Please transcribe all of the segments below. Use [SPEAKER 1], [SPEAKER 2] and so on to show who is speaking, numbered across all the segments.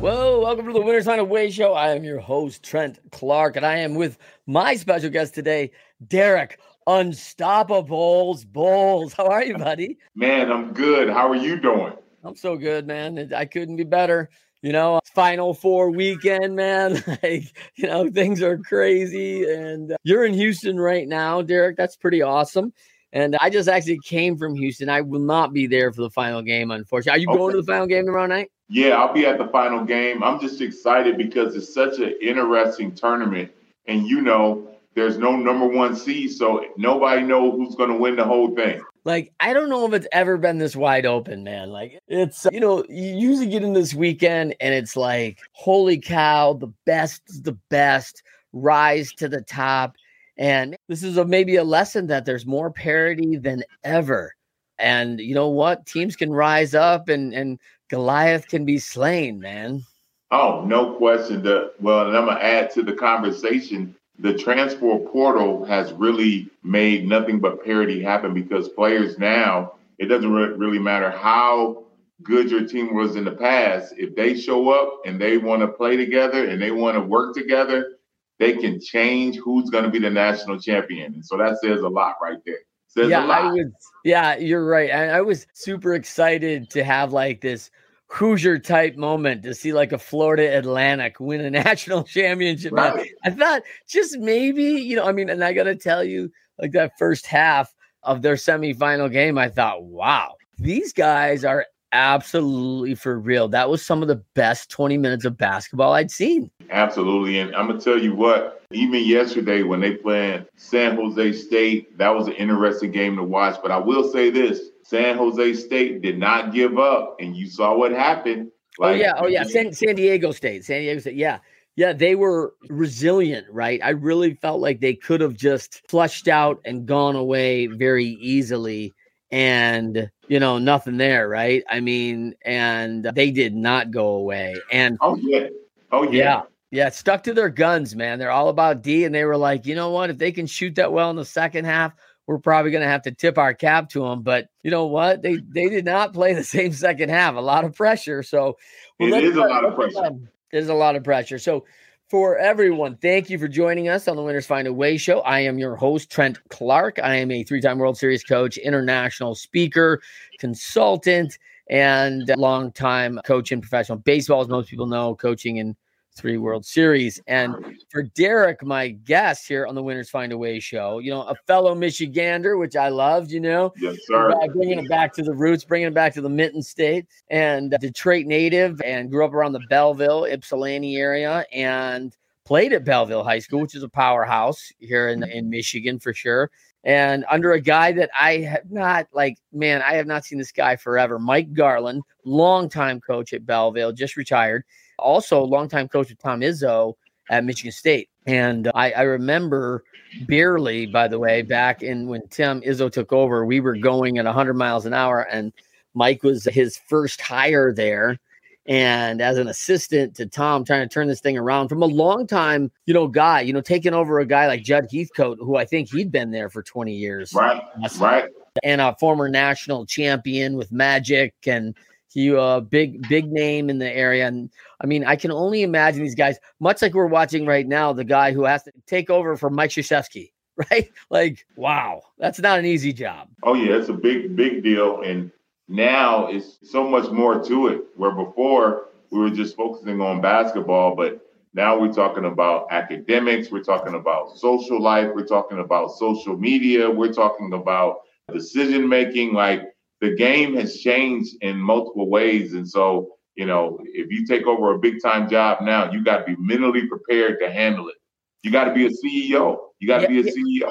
[SPEAKER 1] Whoa, welcome to the Winners Find a Way show. I am your host, Trent Clark, and I am with my special guest today, Derrick UnstoppaBoles Boles. How are you, buddy?
[SPEAKER 2] Man, I'm good. How are you doing?
[SPEAKER 1] I'm so good, man. I couldn't be better. You know, final four weekend, man. like, you know, things are crazy. And uh, you're in Houston right now, Derrick. That's pretty awesome. And I just actually came from Houston. I will not be there for the final game, unfortunately. Are you okay. going to the final game tomorrow night?
[SPEAKER 2] Yeah, I'll be at the final game. I'm just excited because it's such an interesting tournament. And you know, there's no number one seed, so nobody knows who's going to win the whole thing.
[SPEAKER 1] Like, I don't know if it's ever been this wide open, man. Like, it's, you know, you usually get in this weekend and it's like, holy cow, the best the best, rise to the top. And this is a, maybe a lesson that there's more parity than ever. And you know what? Teams can rise up and, and Goliath can be slain, man.
[SPEAKER 2] Oh, no question. The, well, and I'm going to add to the conversation the transfer portal has really made nothing but parity happen because players now, it doesn't re- really matter how good your team was in the past. If they show up and they want to play together and they want to work together, they can change who's going to be the national champion. And so that says a lot right there. Says
[SPEAKER 1] yeah, I was, yeah, you're right. I, I was super excited to have like this Hoosier type moment to see like a Florida Atlantic win a national championship. Right. I thought just maybe, you know, I mean, and I got to tell you, like that first half of their semifinal game, I thought, wow, these guys are absolutely for real. That was some of the best 20 minutes of basketball I'd seen.
[SPEAKER 2] Absolutely. And I'm going to tell you what, even yesterday when they played San Jose State, that was an interesting game to watch. But I will say this San Jose State did not give up, and you saw what happened.
[SPEAKER 1] Oh, like, oh yeah, oh yeah, San, San Diego State, San Diego State, yeah. Yeah, they were resilient, right? I really felt like they could have just flushed out and gone away very easily and you know nothing there right i mean and they did not go away and
[SPEAKER 2] oh yeah oh yeah
[SPEAKER 1] yeah yeah stuck to their guns man they're all about d and they were like you know what if they can shoot that well in the second half we're probably going to have to tip our cap to them. But you know what? They they did not play the same second half. A lot of pressure. So
[SPEAKER 2] well, it is a lot of pressure.
[SPEAKER 1] There's a lot of pressure. So for everyone, thank you for joining us on the Winners Find a Way show. I am your host, Trent Clark. I am a three-time World Series coach, international speaker, consultant, and long-time coach in professional baseball, as most people know, coaching in three World Series. And for Derrick, my guest here on the Winners Find a Way show, you know, a fellow Michigander, which I loved, you know,
[SPEAKER 2] yes, uh, sir.
[SPEAKER 1] bringing it back to the roots, bringing it back to the Mitten State, and Detroit native, and grew up around the Belleville, Ypsilanti area, and played at Belleville High School, which is a powerhouse here in, in Michigan for sure. And under a guy that I have not like, man, I have not seen this guy forever. Mike Garland, longtime coach at Belleville, just retired also a longtime coach with Tom Izzo at Michigan State. And uh, I, I, remember barely, by the way, back in when Tim Izzo took over, we were going at 100 miles an hour, and Mike was his first hire there. And as an assistant to Tom, trying to turn this thing around from a long time, you know, guy, you know, taking over a guy like Jud Heathcote, who I think he'd been there for 20 years.
[SPEAKER 2] Right. Right.
[SPEAKER 1] And a former national champion with Magic and he a uh, big big name in the area. And i mean i can only imagine these guys much like we're watching right now the guy who has to take over from mike Krzyzewski, right? Like wow that's not an easy job.
[SPEAKER 2] Oh yeah it's a big big deal. And now it's so much more to it where before we were just focusing on basketball but now we're talking about academics we're talking about social life we're talking about social media we're talking about decision making. Like the game has changed in multiple ways. And so, you know, if you take over a big time job now, you got to be mentally prepared to handle it. You got to be a CEO. You got to yeah, be a CEO.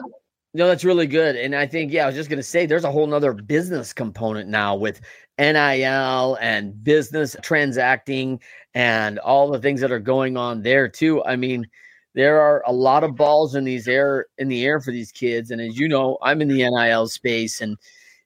[SPEAKER 1] No, that's really good. And I think, yeah, I was just going to say there's a whole nother business component now with NIL and business transacting and all the things that are going on there too. I mean, there are a lot of balls in these air in the air for these kids. And as you know, I'm in the NIL space and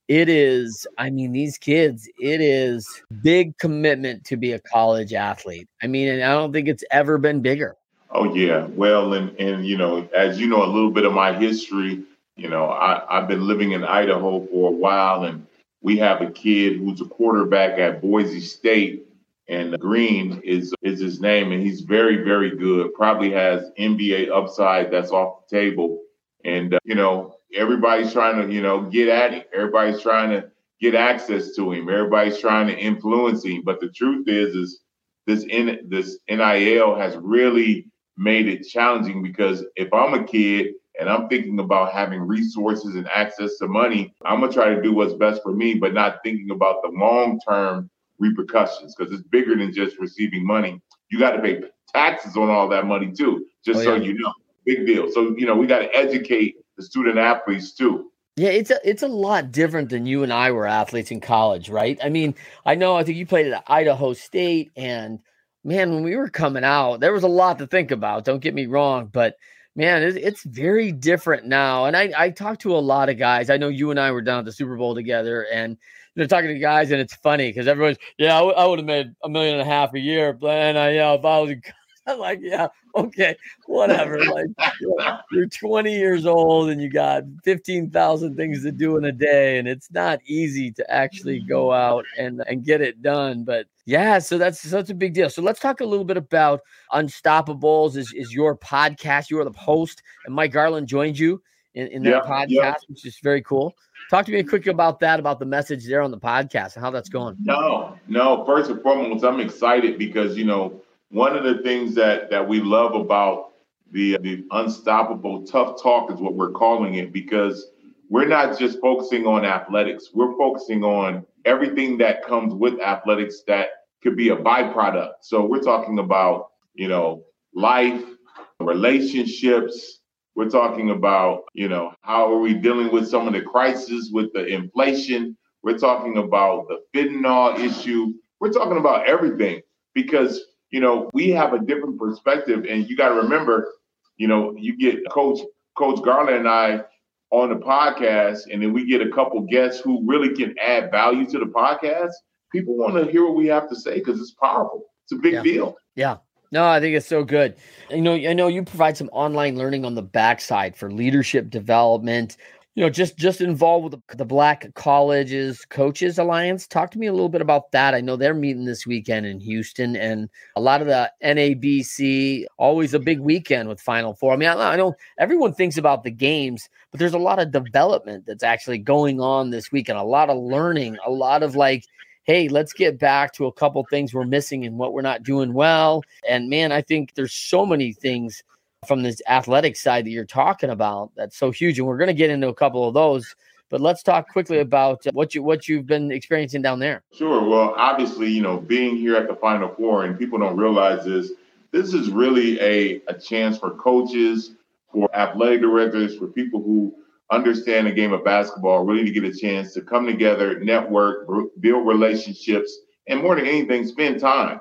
[SPEAKER 1] it is, I mean, these kids, it is big commitment to be a college athlete. I mean, and I don't think it's ever been bigger.
[SPEAKER 2] Oh yeah. Well, and and you know, as you know a little bit of my history, you know, I, I've been living in Idaho for a while and we have a kid who's a quarterback at Boise State and Green is is his name, and he's very, very good. Probably has NBA upside that's off the table. And uh, you know, everybody's trying to, you know, get at him. Everybody's trying to get access to him. Everybody's trying to influence him. But the truth is, is this in this NIL has really made it challenging because if I'm a kid and I'm thinking about having resources and access to money, I'm gonna try to do what's best for me, but not thinking about the long term repercussions because it's bigger than just receiving money. You got to pay taxes on all that money too, just oh, so you know. Big deal. So you know we got to educate the student athletes too.
[SPEAKER 1] Yeah, it's a it's a lot different than you and I were athletes in college, right? I mean, I know I think you played at Idaho State, and man, when we were coming out, there was a lot to think about. Don't get me wrong, but man, it's, it's very different now. And I I talked to a lot of guys. I know you and I were down at the Super Bowl together, and they're talking to guys, and it's funny because everyone's, yeah, I, w- I would have made a million and a half a year, but and I, you know, if I was, I'm like, yeah, okay, whatever. like, you're 20 years old and you got 15,000 things to do in a day, and it's not easy to actually go out and and get it done. But yeah, so that's such a big deal. So let's talk a little bit about UnstoppaBoles. Is is your podcast? You are the host, and Mike Garland joined you in, in that yeah, podcast, yeah. which is very cool. Talk to me quick about that, about the message there on the podcast and how that's going.
[SPEAKER 2] No, no. First and foremost, I'm excited because you know one of the things that that we love about the the unstoppable tough talk is what we're calling it because we're not just focusing on athletics. We're focusing on everything that comes with athletics that could be a byproduct. So we're talking about you know life, relationships, we're talking about, you know, how are we dealing with some of the crisis with the inflation? We're talking about the fentanyl issue. We're talking about everything because, you know, we have a different perspective. And you got to remember, you know, you get Coach Coach Garland and I on the podcast, and then we get a couple guests who really can add value to the podcast. People want to hear what we have to say because it's powerful. It's a big
[SPEAKER 1] yeah.
[SPEAKER 2] deal.
[SPEAKER 1] Yeah. No, I think it's so good. You know, I know you provide some online learning on the backside for leadership development. You know, just just involved with the, Black Colleges Coaches Alliance. Talk to me a little bit about that. I know they're meeting this weekend in Houston, and a lot of the NABC. Always a big weekend with Final Four. I mean, I, I know everyone thinks about the games, but there's a lot of development that's actually going on this weekend. A lot of learning, a lot of like hey, let's get back to a couple things we're missing and what we're not doing well. And man, I think there's so many things from this athletic side that you're talking about that's so huge. And we're going to get into a couple of those. But let's talk quickly about uh, what you what you've been experiencing down there.
[SPEAKER 2] Sure. Well, obviously, you know, being here at the Final Four, and people don't realize this. This is really a, a chance for coaches, for athletic directors, for people who understand the game of basketball, really to get a chance to come together, network, build relationships, and more than anything, spend time.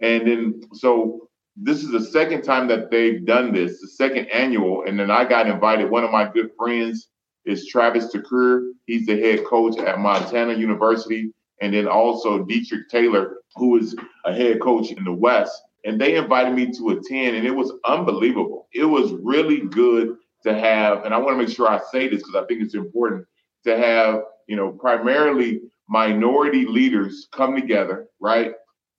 [SPEAKER 2] And then, so this is the second time that they've done this, the second annual. And then I got invited. One of my good friends is Travis DeCuir. He's the head coach at Montana University. And then also Dietrich Taylor, who is a head coach in the West. And they invited me to attend, and it was unbelievable. It was really good to have, and I want to make sure I say this because I think it's important to have, you know, primarily minority leaders come together, right?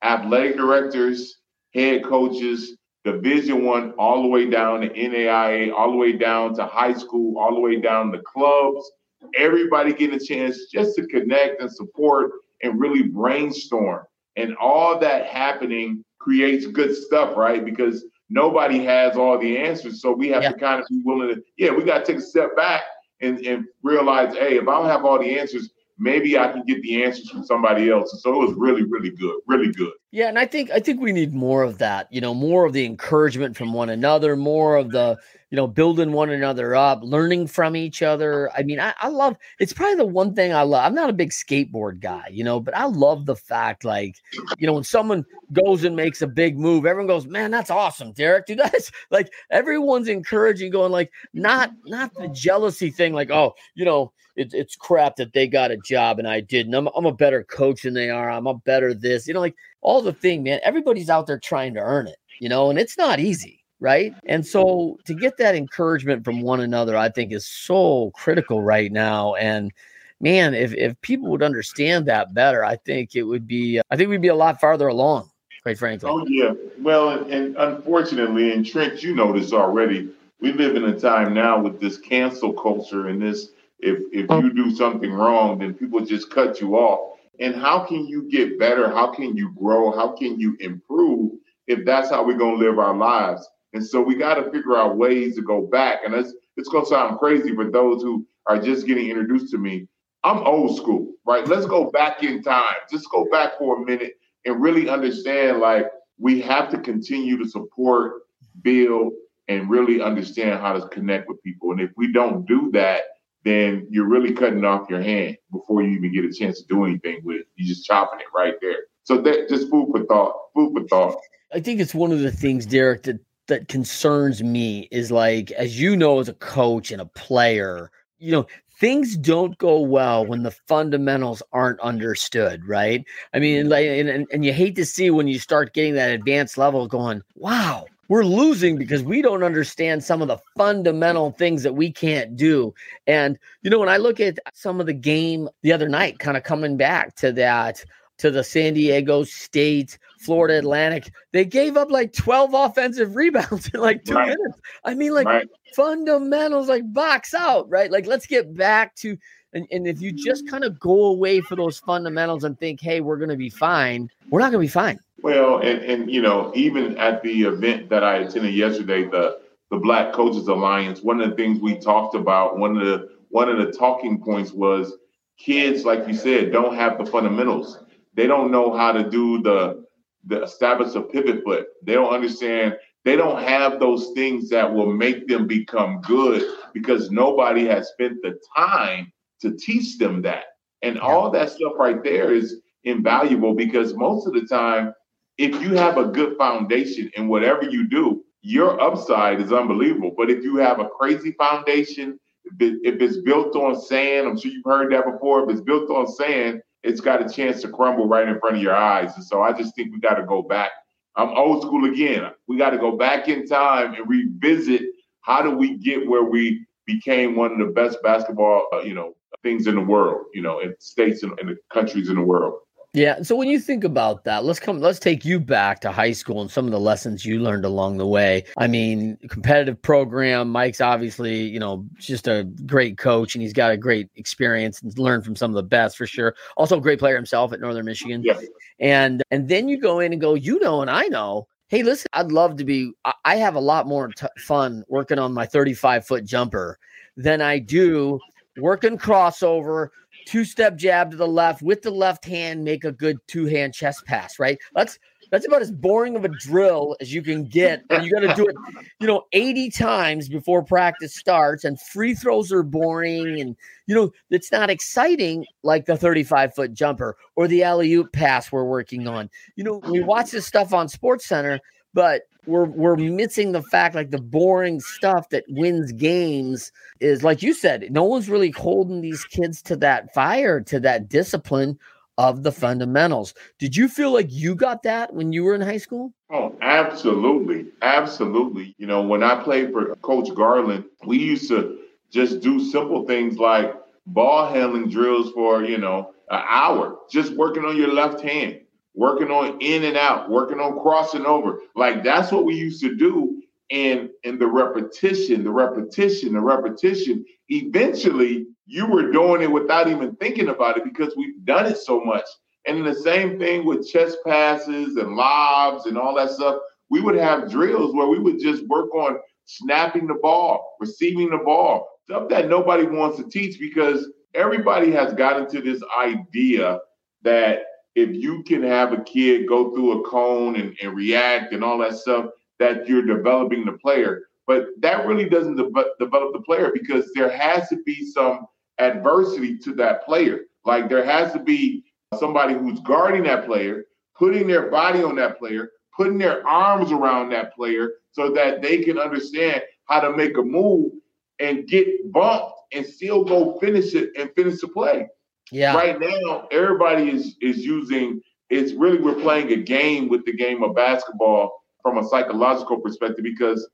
[SPEAKER 2] Athletic directors, head coaches, Division One, all the way down to NAIA, all the way down to high school, all the way down to clubs. Everybody getting a chance just to connect and support and really brainstorm. And all that happening creates good stuff, right? Because nobody has all the answers. So we have yeah. to kind of be willing to, yeah, we got to take a step back and, and realize, hey, if I don't have all the answers, maybe I can get the answers from somebody else. And so it was really, really good, really good.
[SPEAKER 1] Yeah, and I think I think we need more of that. You know, more of the encouragement from one another, more of the you know building one another up, learning from each other. I mean, I, I love. It's probably the one thing I love. I'm not a big skateboard guy, you know, but I love the fact, like, you know, when someone goes and makes a big move, everyone goes, "Man, that's awesome, Derek." Dude, that's like everyone's encouraging, going like, not not the jealousy thing, like, oh, you know it, it's crap that they got a job and I didn't. I'm, I'm a better coach than they are. I'm a better this, you know, like all the thing, man. Everybody's out there trying to earn it, you know, and it's not easy, right? And so to get that encouragement from one another, I think is so critical right now. And man, if if people would understand that better, I think it would be. Uh, I think we'd be a lot farther along, quite frankly.
[SPEAKER 2] Oh yeah. Well, and, and unfortunately, and Trent, you know this already. We live in a time now with this cancel culture and this if if oh. you do something wrong, then people just cut you off. And how can you get better? How can you grow? How can you improve if that's how we're gonna live our lives? And so we got to figure out ways to go back. And it's it's gonna sound crazy for those who are just getting introduced to me. I'm old school, right? Let's go back in time. Just go back for a minute and really understand like we have to continue to support, build, and really understand how to connect with people. And if we don't do that, then you're really cutting off your hand before you even get a chance to do anything with it. You're just chopping it right there. So that just food for thought. Food for thought.
[SPEAKER 1] I think it's one of the things, Derrick, that that concerns me is like, as you know, as a coach and a player, you know, things don't go well when the fundamentals aren't understood, right? I mean, mm-hmm. like, and, and you hate to see when you start getting that advanced level going, wow, we're losing because we don't understand some of the fundamental things that we can't do. And, you know, when I look at some of the game the other night, kind of coming back to that, to the San Diego State, Florida Atlantic, they gave up like 12 offensive rebounds in like two right. minutes. I mean, like right. fundamentals, like box out, right? Like, let's get back to, and, and if you just kind of go away for those fundamentals and think, hey, we're going to be fine, we're not going to be fine.
[SPEAKER 2] Well, and, and you know, even at the event that I attended yesterday, the the Black Coaches Alliance, one of the things we talked about, one of the one of the talking points was kids, like you said, don't have the fundamentals. They don't know how to do the the establish a pivot foot. They don't understand. They don't have those things that will make them become good because nobody has spent the time to teach them that. And all that stuff right there is invaluable because most of the time if you have a good foundation in whatever you do, your upside is unbelievable. But if you have a crazy foundation, if it's built on sand, I'm sure you've heard that before. If it's built on sand, it's got a chance to crumble right in front of your eyes. And so I just think we got to go back. I'm old school again. We got to go back in time and revisit how do we get where we became one of the best basketball, uh, you know, things in the world, you know, in states and, and the countries in the world.
[SPEAKER 1] Yeah. So when you think about that, let's come, let's take you back to high school and some of the lessons you learned along the way. I mean, competitive program. Mike's obviously, you know, just a great coach and he's got a great experience and learned from some of the best for sure. Also, a great player himself at Northern Michigan.
[SPEAKER 2] Yeah.
[SPEAKER 1] And and then you go in and go, you know, and I know. Hey, listen, I'd love to be. I have a lot more t- fun working on my 35 foot jumper than I do working crossover two step jab to the left with the left hand, make a good two hand chest pass, right? That's that's about as boring of a drill as you can get. And you got to do it, you know, 80 times before practice starts. And free throws are boring. And, you know, it's not exciting like the 35 foot jumper or the alley oop pass we're working on. You know, we watch this stuff on Sports Center, but we're we're missing the fact like the boring stuff that wins games is like you said no one's really holding these kids to that fire to that discipline of the fundamentals. Did you feel like you got that when you were in high school?
[SPEAKER 2] Oh absolutely. Absolutely. You know when i played for coach garland we used to just do simple things like ball handling drills for you know an hour just working on your left hand working on in and out, working on crossing over. Like that's what we used to do. And and the repetition, the repetition, the repetition, eventually you were doing it without even thinking about it because we've done it so much. And the same thing with chest passes and lobs and all that stuff. We would have drills where we would just work on snapping the ball, receiving the ball, stuff that nobody wants to teach because everybody has gotten to this idea that if you can have a kid go through a cone and, and react and all that stuff, that you're developing the player. But that really doesn't de- develop the player because there has to be some adversity to that player. Like there has to be somebody who's guarding that player, putting their body on that player, putting their arms around that player so that they can understand how to make a move and get bumped and still go finish it and finish the play.
[SPEAKER 1] Yeah.
[SPEAKER 2] Right now, everybody is is using it's really we're playing a game with the game of basketball from a psychological perspective because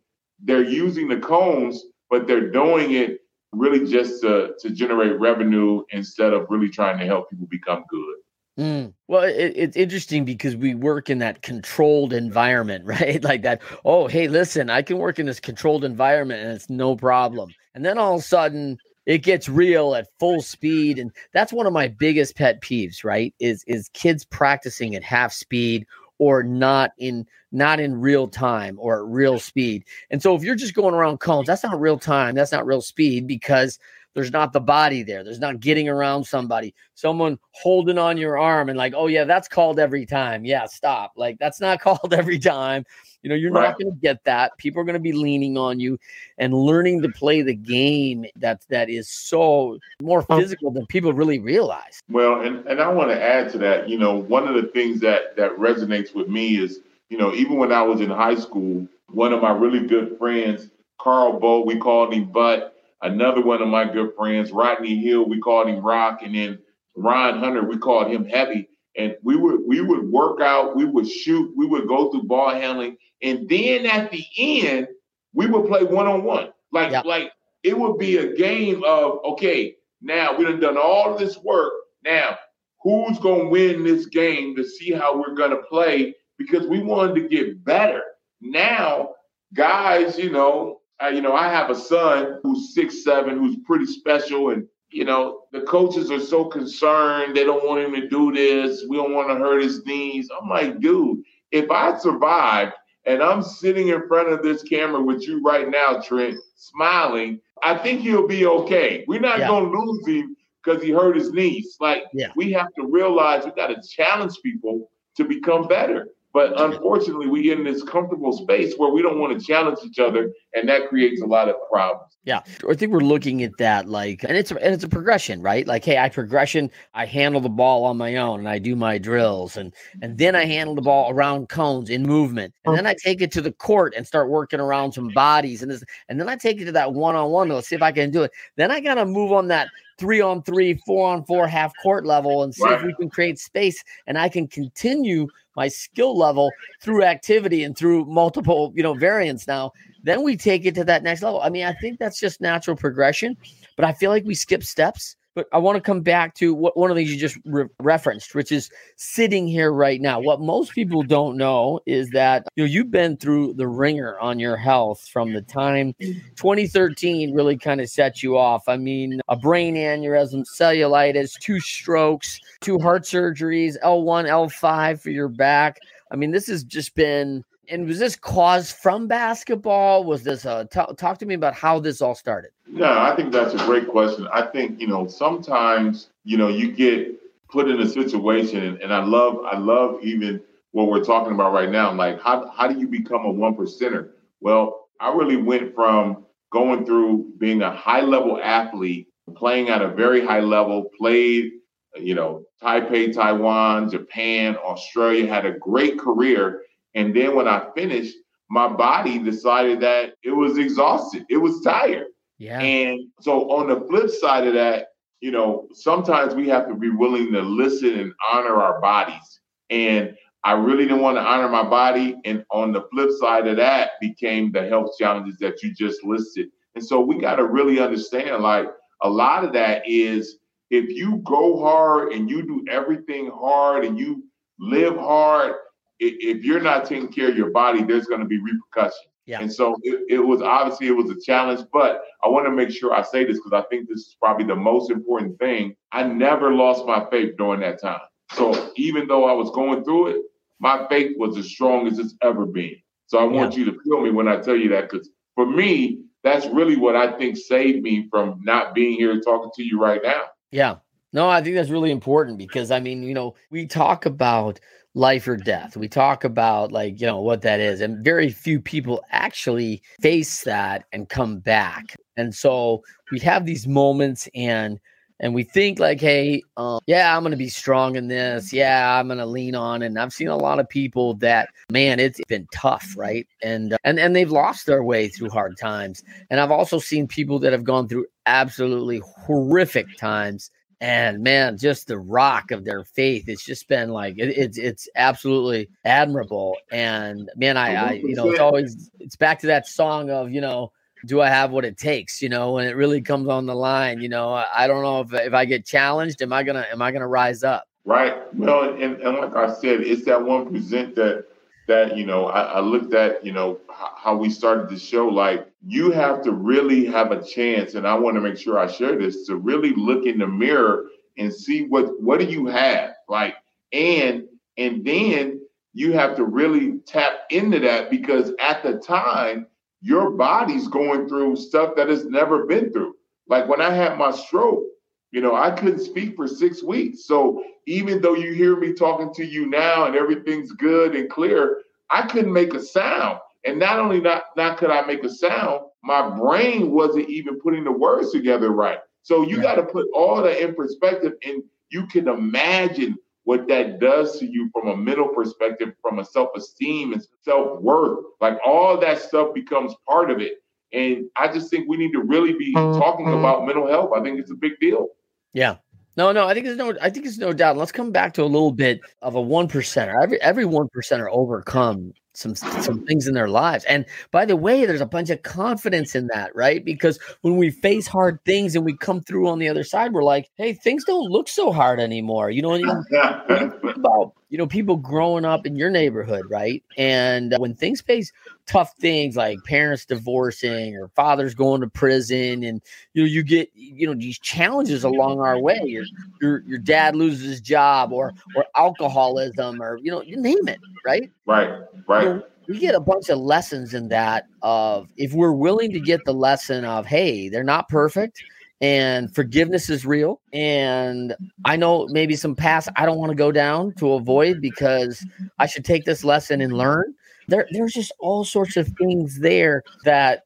[SPEAKER 2] they're using the cones, but they're doing it really just to, to generate revenue instead of really trying to help people become good.
[SPEAKER 1] Mm. Well, it, it's interesting because we work in that controlled environment, right? Like that. Oh, hey, listen, I can work in this controlled environment and it's no problem. And then all of a sudden, it gets real at full speed, and that's one of my biggest pet peeves. Right? Is is kids practicing at half speed or not in not in real time or at real speed. And so if you're just going around cones, that's not real time. That's not real speed because there's not the body there. There's not getting around somebody, someone holding on your arm and like, oh yeah, that's called every time. Yeah, stop. Like that's not called every time. You know, you're right. not going to get that. People are going to be leaning on you and learning to play the game that that is so more um, physical than people really realize.
[SPEAKER 2] Well, and, and I want to add to that, you know, one of the things that that resonates with me is, you know, even when I was in high school, one of my really good friends, Carl Bo, we called him Butt Another one of my good friends, Rodney Hill, we called him Rock, and then Ron Hunter, we called him Heavy. And we would we would work out, we would shoot, we would go through ball handling, and then at the end, we would play one on one. Like yep. like it would be a game of okay, now we done done all of this work. Now who's gonna win this game to see how we're gonna play? Because we wanted to get better. Now, guys, you know, uh, you know, I have a son who's six seven, who's pretty special, and you know, the coaches are so concerned. They don't want him to do this. We don't want to hurt his knees. I'm like, dude, if I survived and I'm sitting in front of this camera with you right now, Trent, smiling, I think he'll be okay. We're not yeah. going to lose him because he hurt his knees. Like, yeah. we have to realize we got to challenge people to become better. But unfortunately, we get in this comfortable space where we don't want to challenge each other, and that creates a lot of problems.
[SPEAKER 1] Yeah, I think we're looking at that like, and it's a, and it's a progression, right? Like, hey, I progression, I handle the ball on my own, and I do my drills, and and then I handle the ball around cones in movement, and then I take it to the court and start working around some bodies, and this, and then I take it to that one on one. Let's see if I can do it. Then I gotta move on that three on three, four on four, half court level, and see right. if we can create space, and I can continue my skill level through activity and through multiple, you know, variants now, then we take it to that next level. I mean, I think that's just natural progression, but I feel like we skip steps. But I want to come back to what one of things you just re- referenced, which is sitting here right now. What most people don't know is that you know you've been through the ringer on your health from the time 2013 really kind of set you off. I mean, a brain aneurysm, cellulitis, two strokes, two heart surgeries, L1, L5 for your back. I mean, this has just been and was this caused from basketball? Was this uh, t- talk to me about how this all started?
[SPEAKER 2] Yeah, I think that's a great question. I think you know sometimes you know you get put in a situation, and, and I love I love even what we're talking about right now. Like how how do you become a one percenter? Well, I really went from going through being a high level athlete, playing at a very high level, played you know Taipei, Taiwan, Japan, Australia, had a great career and then when I finished, my body decided that it was exhausted. It was tired.
[SPEAKER 1] Yeah.
[SPEAKER 2] And so on the flip side of that, you know, sometimes we have to be willing to listen and honor our bodies. And I really didn't want to honor my body. And on the flip side of that became the health challenges that you just listed. And so we got to really understand like a lot of that is if you go hard and you do everything hard and you live hard, if you're not taking care of your body, there's going to be repercussions. Yeah. And so it, it, was obviously it was a challenge, but I want to make sure I say this because I think this is probably the most important thing. I never lost my faith during that time. So even though I was going through it, my faith was as strong as it's ever been. So I want yeah. you to feel me when I tell you that because for me, that's really what I think saved me from not being here talking to you right now.
[SPEAKER 1] Yeah. No, I think that's really important because I mean, you know, we talk about life or death. We talk about like, you know, what that is. And very few people actually face that and come back. And so we have these moments and and we think like, hey, um, yeah, I'm to be strong in this. Yeah, I'm to lean on. And I've seen a lot of people that, man, it's been tough, right? And uh, and and they've lost their way through hard times. And I've also seen people that have gone through absolutely horrific times. And man, just the rock of their faith. It's just been like it, it's it's absolutely admirable. And man, I, I you know it's always it's back to that song of you know do I have what it takes? You know, when it really comes on the line, you know, I don't know if if I get challenged, am I gonna am I gonna rise up?
[SPEAKER 2] Right. Well, and, and like I said, it's that one present that that you know I, I looked at you know how we started the show. Like you have to really have a chance, and I want to make sure I share this to really look in the mirror and see what what do you have like, and and then you have to really tap into that because at the time your body's going through stuff that it's never been through. Like when I had my stroke, you know, I couldn't speak for six weeks. So even though you hear me talking to you now and everything's good and clear, I couldn't make a sound. And not only not, not could I make a sound, my brain wasn't even putting the words together right. So you got to put all that in perspective and you can imagine what that does to you from a mental perspective, from a self esteem and self worth. Like all that stuff becomes part of it. And I just think we need to really be talking mm-hmm. about mental health. I think it's a big deal.
[SPEAKER 1] Yeah. No, no, I think there's no, I think there's no doubt. Let's come back to a little bit of a one percenter. Every every one percenter overcome some some things in their lives. And by the way, there's a bunch of confidence in that, right? Because when we face hard things and we come through on the other side, we're like, hey, things don't look so hard anymore. You know, what I mean? about you know people growing up in your neighborhood, right? And uh, when things face tough things like parents divorcing or fathers going to prison, and you know you get you know these challenges along our way. Your your your dad loses his job, or or alcoholism, or you know you name it, right?
[SPEAKER 2] Right, right.
[SPEAKER 1] So we get a bunch of lessons in that of if we're willing to get the lesson of hey, they're not perfect and forgiveness is real. And I know maybe some paths I don't want to go down to avoid because I should take this lesson and learn. There, there's just all sorts of things there that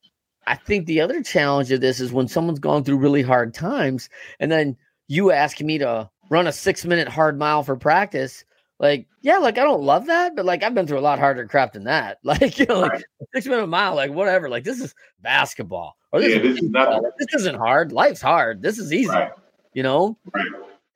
[SPEAKER 1] I think the other challenge of this is when someone's gone through really hard times and then you ask me to run a six minute hard mile for practice like, yeah, like I don't love that, but like I've been through a lot harder crap than that. Like, you know, like six minute mile, like whatever. Like this is basketball. Or this, yeah, is, this, is not, this isn't hard. Life's hard. This is easy. Right. You know? Right.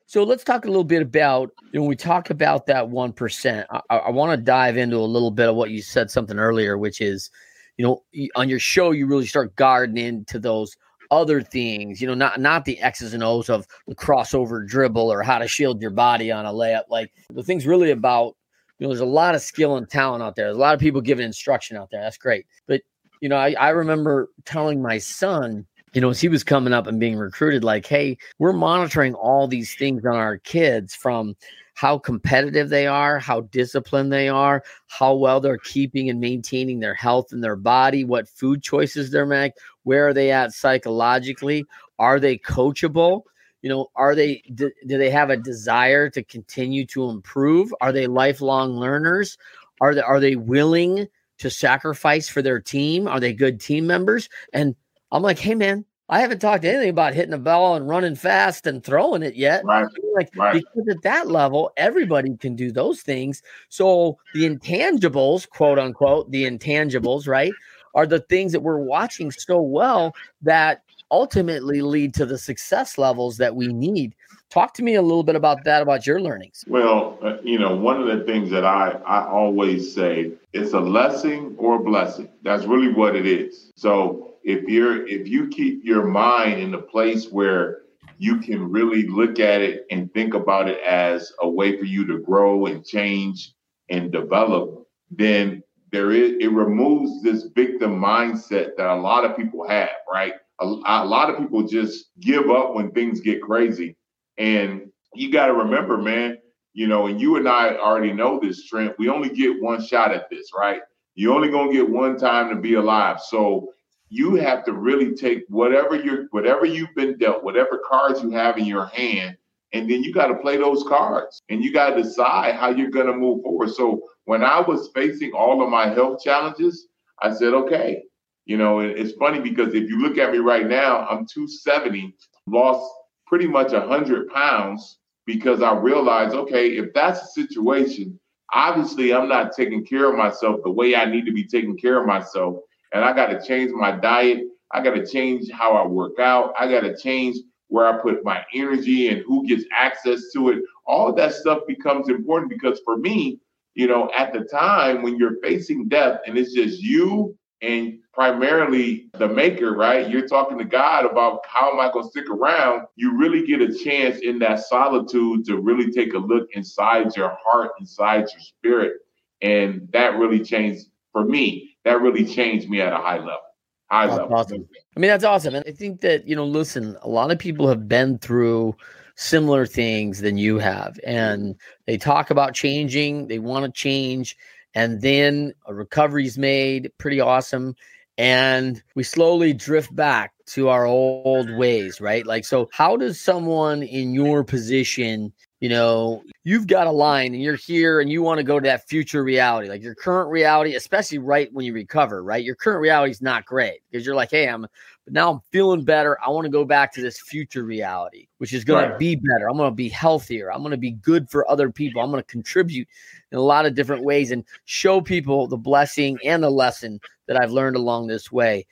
[SPEAKER 1] So let's talk a little bit about when we talk about that one percent. I, I want to dive into a little bit of what you said something earlier, which is, you know, on your show you really start guarding into those other things, you know, not not the X's and O's of the crossover dribble or how to shield your body on a layup. Like the thing's really about, you know, there's a lot of skill and talent out there. There's a lot of people giving instruction out there. That's great. But, you know, I, I remember telling my son, you know, as he was coming up and being recruited, like, hey, we're monitoring all these things on our kids from how competitive they are, how disciplined they are, how well they're keeping and maintaining their health and their body, what food choices they're making, where are they at psychologically, are they coachable? You know, are they do, do they have a desire to continue to improve? Are they lifelong learners? Are they are they willing to sacrifice for their team? Are they good team members? And I'm like, hey man, I haven't talked anything about hitting a ball and running fast and throwing it yet. Right. Like right. because at that level, everybody can do those things. So the intangibles, quote unquote, the intangibles, right, are the things that we're watching so well that ultimately lead to the success levels that we need. Talk to me a little bit about that, about your learnings.
[SPEAKER 2] Well, uh, you know, one of the things that I, I always say, it's a blessing or a blessing. That's really what it is. So if you're if you keep your mind in a place where you can really look at it and think about it as a way for you to grow and change and develop, then there is it removes this victim mindset that a lot of people have, right? A, a lot of people just give up when things get crazy. And you got to remember, man, you know, and you and I already know this, Trent. We only get one shot at this, right? You only gonna get one time to be alive. So you have to really take whatever you're whatever you've been dealt, whatever cards you have in your hand, and then you got to play those cards and you got to decide how you're going to move forward. So when I was facing all of my health challenges, I said, okay, you know, it's funny because if you look at me right now, I'm 270, lost pretty much 100 pounds because I realized, okay, if that's the situation, obviously I'm not taking care of myself the way I need to be taking care of myself. And I got to change my diet. I got to change how I work out. I got to change where I put my energy and who gets access to it. All that stuff becomes important because for me, you know, at the time when you're facing death and it's just you and primarily the maker, right? You're talking to God about how am I going to stick around? You really get a chance in that solitude to really take a look inside your heart, inside your spirit. And that really changed for me. That really changed me at a high level. High
[SPEAKER 1] that's
[SPEAKER 2] level.
[SPEAKER 1] Awesome. I mean, that's awesome. And I think that, you know, listen, a lot of people have been through similar things than you have. And mm-hmm. they talk about changing, they want to change and then a recovery's made pretty awesome and we slowly drift back to our old ways right like so how does someone in your position you know you've got a line and you're here and you want to go to that future reality like your current reality especially right when you recover right your current reality is not great because you're like hey i'm but now i'm feeling better. I want to go back to this future reality which is going right. to be better. I'm going to be healthier. I'm going to be good for other people. I'm going to contribute in a lot of different ways and show people the blessing and the lesson that i've learned along this way.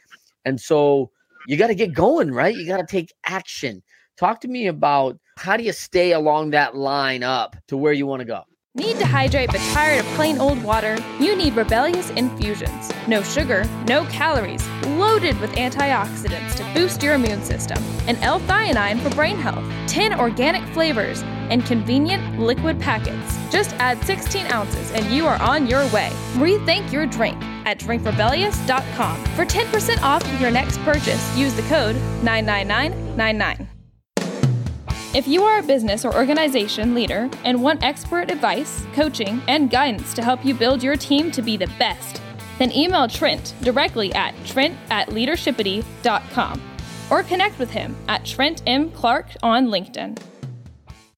[SPEAKER 1] And so you got to get going right? You got to take action. Talk to me about how do you stay along that line up to where you want to go?
[SPEAKER 3] Need to hydrate but tired of plain old water? You need Rebellious Infusions. No sugar, no calories, loaded with antioxidants to boost your immune system, and L-theanine for brain health, 10 organic flavors, and convenient liquid packets. Just add 16 ounces and you are on your way. Rethink your drink at drinkrebellious.com. For 10% off your next purchase, use the code 99999. If you are a business or organization leader and want expert advice, coaching, and guidance to help you build your team to be the best, then email Trent directly at trent at leadershipity.com or connect with him at Trent M. Clark on LinkedIn.